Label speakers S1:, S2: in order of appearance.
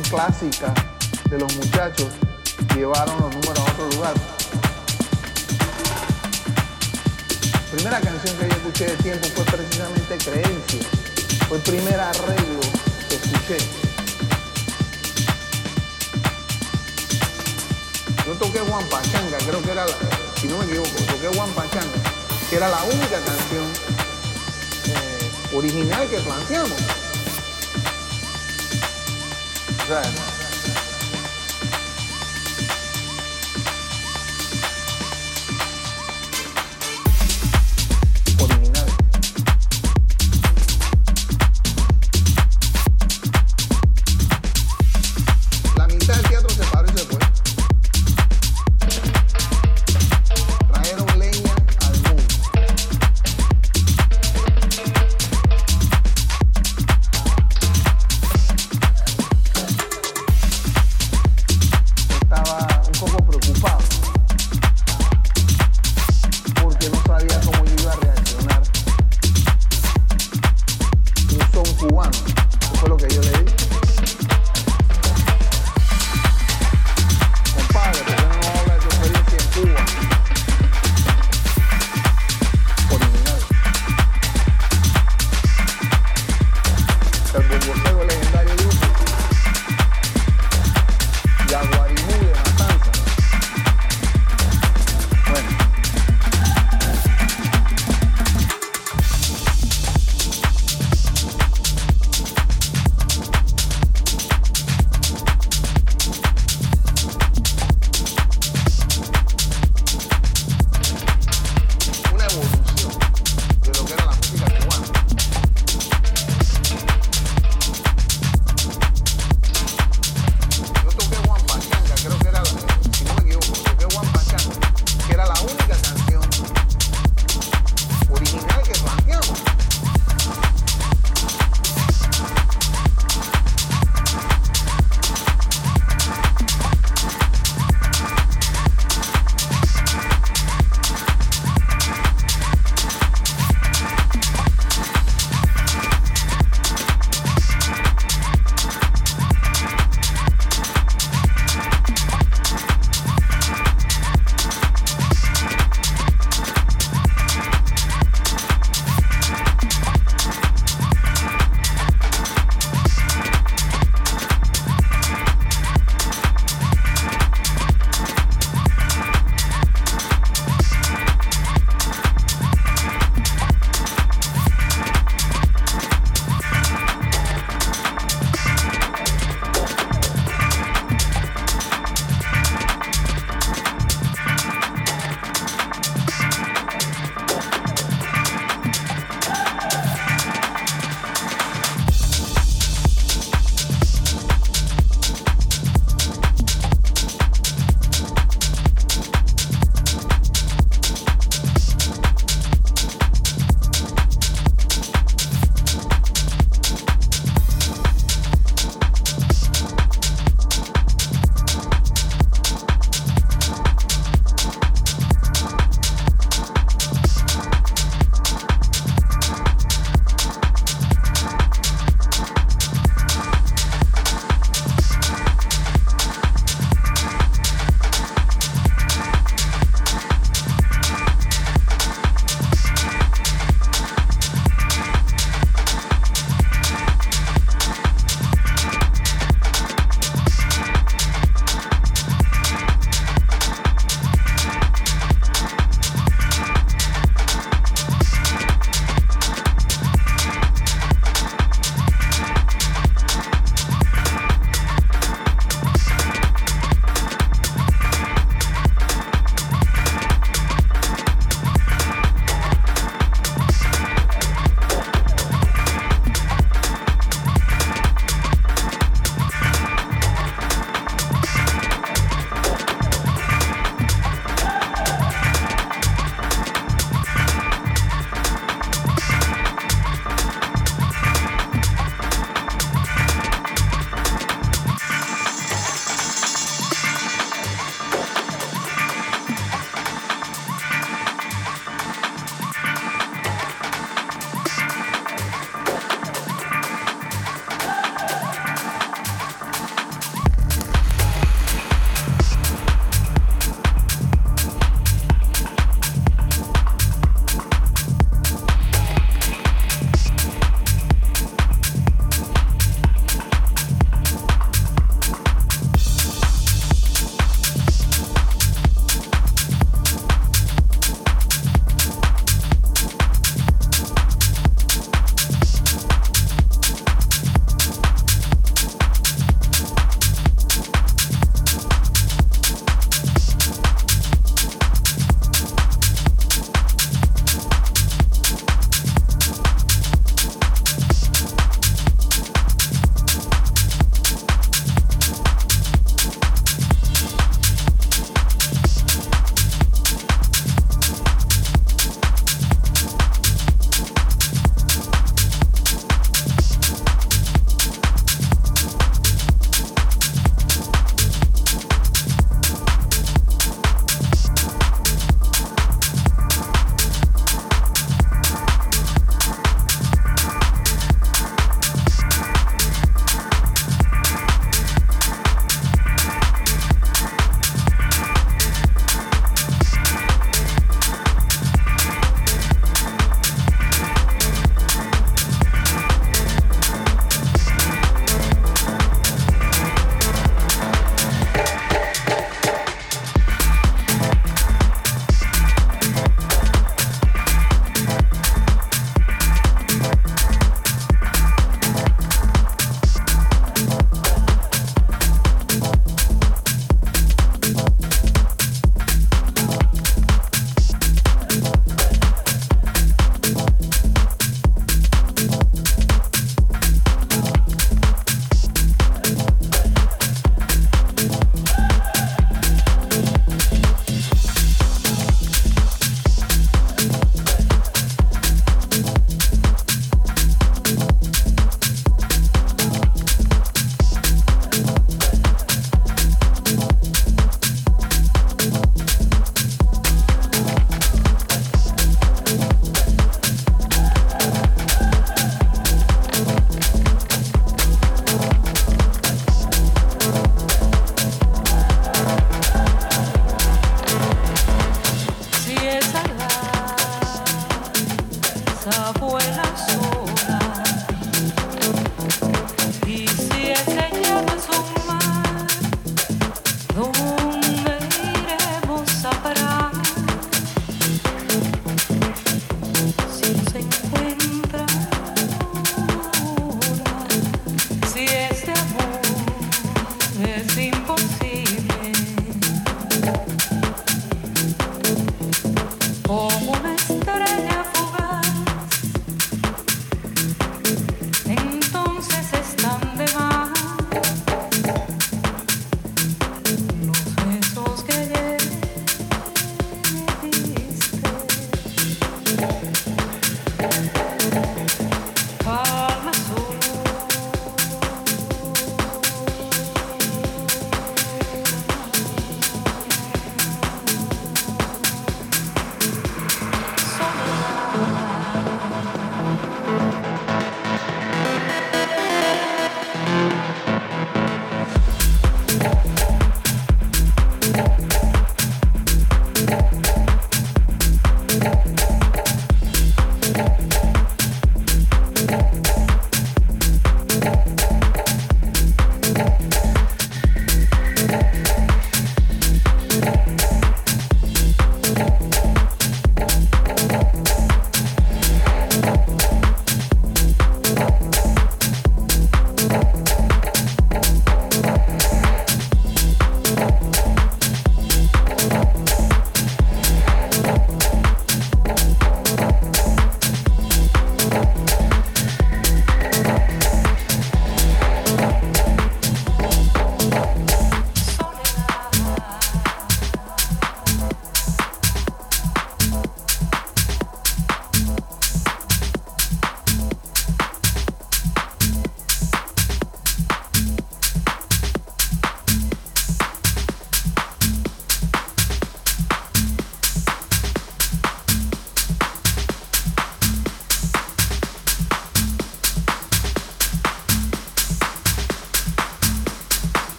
S1: clásica de los muchachos llevaron los números a otro lugar. La primera canción que yo escuché de tiempo fue precisamente Creencia. Fue el primer arreglo que escuché. Yo toqué Juan Pachanga, creo que era si no me equivoco, toqué Juan Pachanga, que era la única canción eh, original que planteamos. 对